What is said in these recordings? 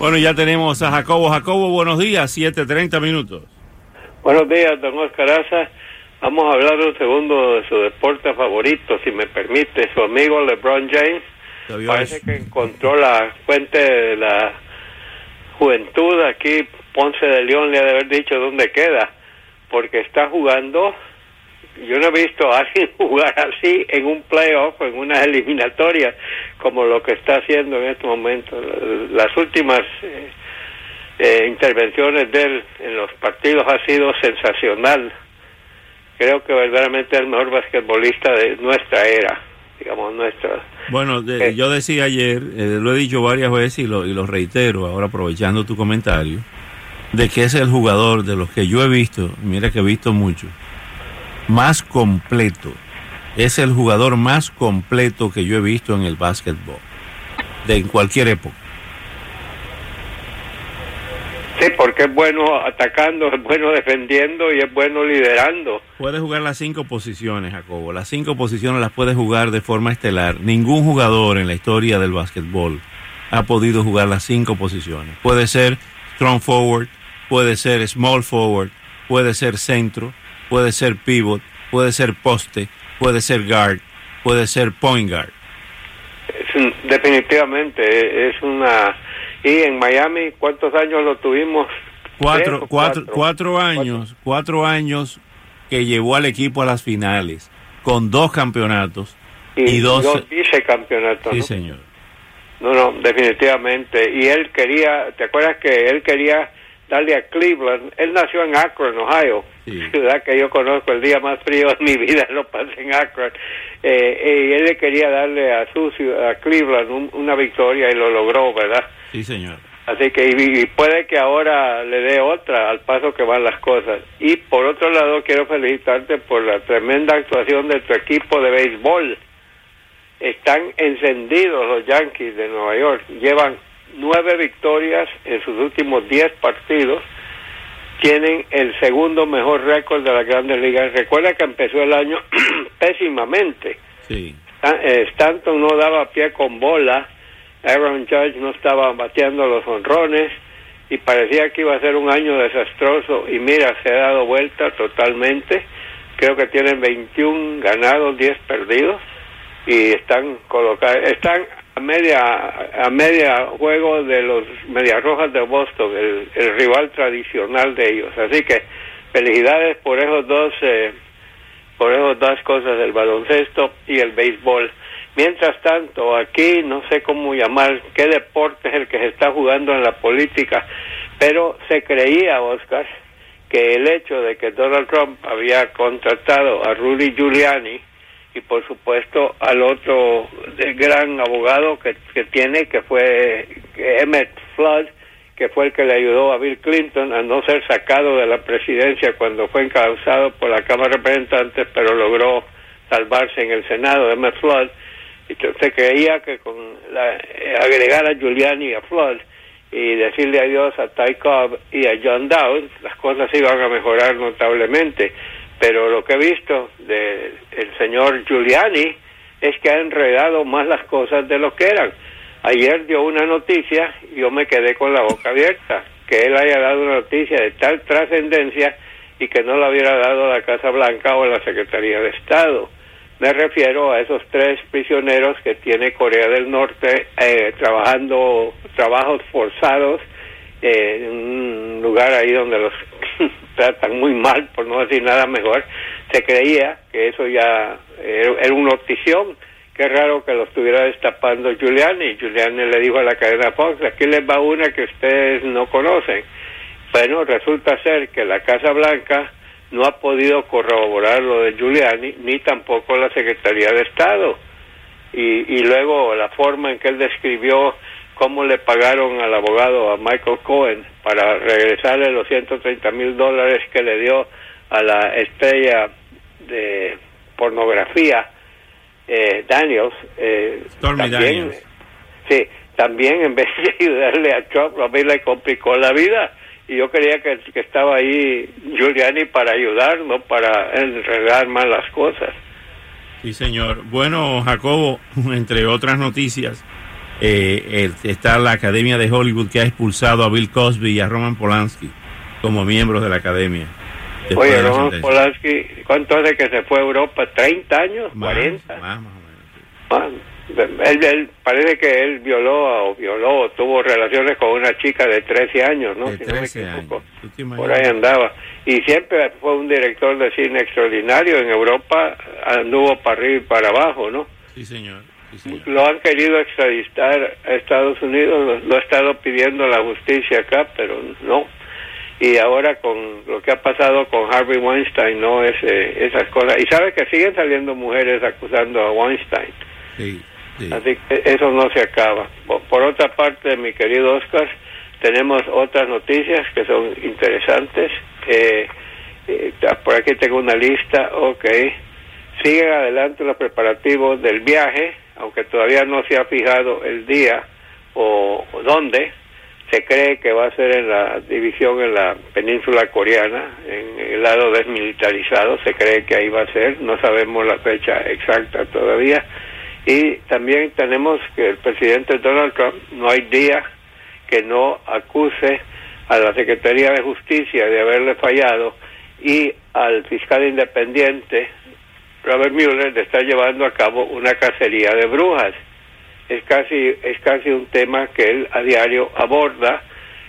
Bueno, ya tenemos a Jacobo. Jacobo, buenos días, 7.30 minutos. Buenos días, don Oscar Aza. Vamos a hablar un segundo de su deporte favorito, si me permite. Su amigo LeBron James parece que encontró la fuente de la juventud. Aquí Ponce de León le ha de haber dicho dónde queda, porque está jugando yo no he visto a alguien jugar así en un playoff, en una eliminatoria, como lo que está haciendo en este momento. Las últimas eh, eh, intervenciones de él en los partidos ha sido sensacional. Creo que verdaderamente es el mejor basquetbolista de nuestra era, digamos, nuestra. Bueno, eh, yo decía ayer, lo he dicho varias veces y lo, y lo reitero ahora aprovechando tu comentario, de que es el jugador de los que yo he visto, mira que he visto mucho, más completo. Es el jugador más completo que yo he visto en el básquetbol, de en cualquier época. Sí, porque es bueno atacando, es bueno defendiendo y es bueno liderando. Puede jugar las cinco posiciones, Jacobo. Las cinco posiciones las puede jugar de forma estelar. Ningún jugador en la historia del básquetbol ha podido jugar las cinco posiciones. Puede ser strong forward, puede ser small forward, puede ser centro, puede ser pivot, puede ser poste, puede ser guard, puede ser point guard. definitivamente es una... Y en Miami, ¿cuántos años lo tuvimos? Cuatro, cuatro, cuatro, años, cuatro. años que llevó al equipo a las finales, con dos campeonatos y, dos, dos vicecampeonatos. Sí, señor. No, no, definitivamente. Y él quería, ¿te acuerdas que él quería darle a Cleveland. Él nació en Akron, Ohio, ciudad que yo conozco, el día más frío de mi vida lo pasé en Akron. Eh, y él le quería darle a su a Cleveland una victoria y lo logró, ¿verdad? Sí, señor. Así que y, puede que ahora le dé otra al paso que van las cosas. Y por otro lado, quiero felicitarte por la tremenda actuación de tu equipo de béisbol. Están encendidos los Yankees de Nueva York. Llevan nueve victorias en sus últimos diez partidos. Tienen el segundo mejor récord de las grandes ligas. Recuerda que empezó el año pésimamente. Sí. Eh, Stanton no daba pie con bola. Aaron Judge no estaba bateando los honrones y parecía que iba a ser un año desastroso y mira, se ha dado vuelta totalmente. Creo que tienen 21 ganados, 10 perdidos y están colocados, están media a media juego de los Medias Rojas de Boston, el, rival tradicional de ellos. Así que felicidades por esos dos eh, por esas dos cosas del baloncesto y el béisbol. Mientras tanto, aquí no sé cómo llamar qué deporte es el que se está jugando en la política, pero se creía, Oscar, que el hecho de que Donald Trump había contratado a Rudy Giuliani y por supuesto al otro gran abogado que, que tiene, que fue Emmett Flood, que fue el que le ayudó a Bill Clinton a no ser sacado de la presidencia cuando fue encauzado por la Cámara de Representantes, pero logró salvarse en el Senado, Emmett Flood, y se creía que con la, agregar a Giuliani y a Flood y decirle adiós a Ty Cobb y a John Dowd, las cosas iban a mejorar notablemente pero lo que he visto del el señor Giuliani es que ha enredado más las cosas de lo que eran. Ayer dio una noticia y yo me quedé con la boca abierta, que él haya dado una noticia de tal trascendencia y que no la hubiera dado a la Casa Blanca o a la Secretaría de Estado. Me refiero a esos tres prisioneros que tiene Corea del Norte eh, trabajando trabajos forzados eh, en un lugar ahí donde los tratan muy mal, por no decir nada mejor, se creía que eso ya era, una notición. Qué raro que lo estuviera destapando Giuliani. Giuliani le dijo a la cadena Fox, aquí les va una que ustedes no conocen. Bueno, resulta ser que la Casa Blanca no ha podido corroborar lo de Giuliani, ni tampoco la Secretaría de Estado. Y, y luego la forma en que él describió cómo le pagaron al abogado a Michael Cohen para regresarle los 130 mil dólares que le dio a la estrella de pornografía eh, Daniels. Eh, también, Sí, también en vez de ayudarle a Trump, a mí le complicó la vida. Y yo creía que, que estaba ahí Giuliani para ayudar, no para enredar más las cosas. Sí, señor. Bueno, Jacobo, entre otras noticias, eh, está la Academia de Hollywood que ha expulsado a Bill Cosby y a Roman Polanski como miembros de la Academia. Oye, Roman Polanski, ¿cuánto hace que se fue a Europa? ¿30 años? ¿40? Más, más Él, parece que él violó o violó o tuvo relaciones con una chica de 13 años, ¿no? De 13 años. Por ahí andaba. Y siempre fue un director de cine extraordinario. En Europa anduvo para arriba y para abajo, ¿no? Sí, señor. Lo han querido extraditar a Estados Unidos, lo, ha estado pidiendo la justicia acá, pero no. Y ahora con lo que ha pasado con Harvey Weinstein, no es esas cosas. Y sabe que siguen saliendo mujeres acusando a Weinstein. Sí, Así que eso no se acaba. Por, otra parte, mi querido Oscar, tenemos otras noticias que son interesantes. Eh, eh, por aquí tengo una lista, ok. Siguen adelante los preparativos del viaje aunque todavía no se ha fijado el día o, dónde, se cree que va a ser en la división en la península coreana, en el lado desmilitarizado, se cree que ahí va a ser, no sabemos la fecha exacta todavía. Y también tenemos que el presidente Donald Trump no hay día que no acuse a la Secretaría de Justicia de haberle fallado y al fiscal independiente Robert Mueller está llevando a cabo una cacería de brujas. Es casi, es casi un tema que él a diario aborda.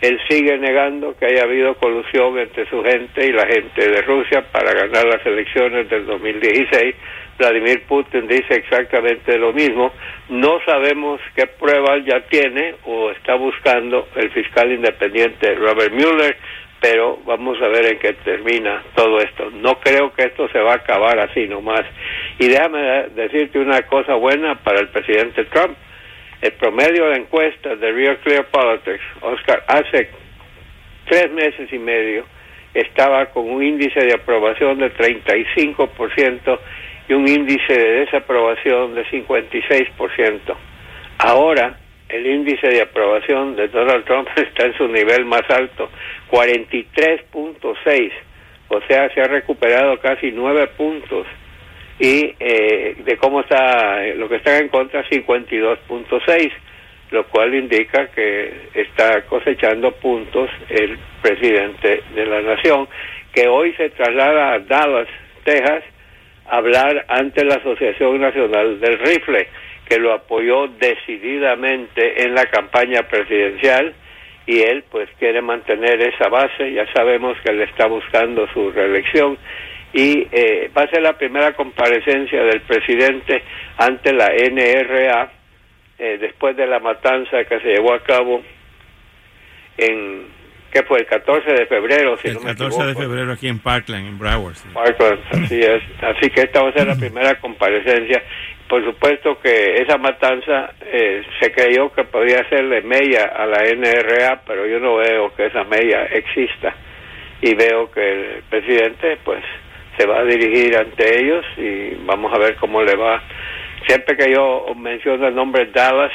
Él sigue negando que haya habido colusión entre su gente y la gente de Rusia para ganar las elecciones del 2016. Vladimir Putin dice exactamente lo mismo. No sabemos qué pruebas ya tiene o está buscando el fiscal independiente Robert Mueller pero vamos a ver en qué termina todo esto. No creo que esto se va a acabar así nomás. Y déjame decirte una cosa buena para el presidente Trump. El promedio de encuestas de Real Clear Politics, Oscar, hace tres meses y medio estaba con un índice de aprobación de 35% y un índice de desaprobación de 56%. Ahora el índice de aprobación de Donald Trump está en su nivel más alto, 43.6, o sea, se ha recuperado casi nueve puntos y eh, de cómo está lo que está en contra 52.6 lo cual indica que está cosechando puntos el presidente de la nación que hoy se traslada a Dallas, Texas a hablar ante la Asociación Nacional del Rifle que lo apoyó decididamente en la campaña presidencial y él pues quiere mantener esa base, ya sabemos que él está buscando su reelección y eh, va a ser la primera comparecencia del presidente ante la NRA eh, después de la matanza que se llevó a cabo en que fue el 14 de febrero, si el 14 de febrero aquí en Parkland, en Broward. Parkland, así es. Así que esta va a ser la primera comparecencia por supuesto que esa matanza eh, se creyó que podía serle mella a la NRA, pero yo no veo que esa mella exista y veo que el presidente pues se va a dirigir ante ellos y vamos a ver cómo le va. Siempre que yo menciono el nombre Dallas,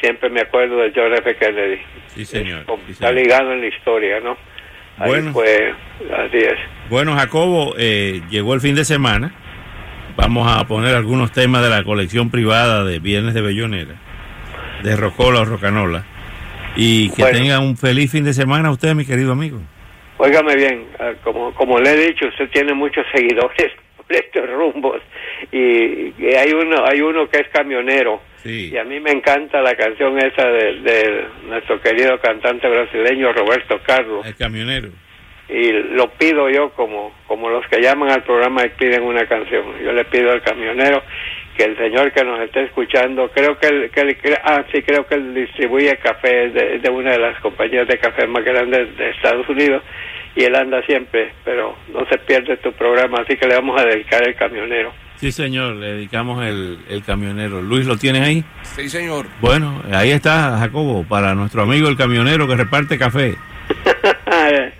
siempre me acuerdo de John F. Kennedy. Sí, señor. está ligado en la historia, ¿no? bueno, fue, así es. Bueno, Jacobo, eh, llegó el fin de semana vamos a poner algunos temas de la colección privada de Viernes de Bellonera, de Rocola o Rocanola. Y que tenga un feliz fin de semana a usted, mi querido amigo. Óigame bien, ah, como, como le he dicho, usted tiene muchos seguidores por estos rumbos y, hay uno hay uno que es camionero y a mí me encanta la canción esa de, de nuestro querido cantante brasileño Roberto Carlos. El camionero y lo pido yo como como los que llaman al programa y piden una canción yo le pido al camionero que el señor que nos esté escuchando creo que él, que ah sí creo que él distribuye café de, de una de las compañías de café más grandes de Estados Unidos y él anda siempre pero no se pierde tu programa así que le vamos a dedicar el camionero Sí, señor, le dedicamos el, el camionero. Luis, ¿lo tienes ahí? Sí, señor. Bueno, ahí está, Jacobo, para nuestro amigo el camionero que reparte café.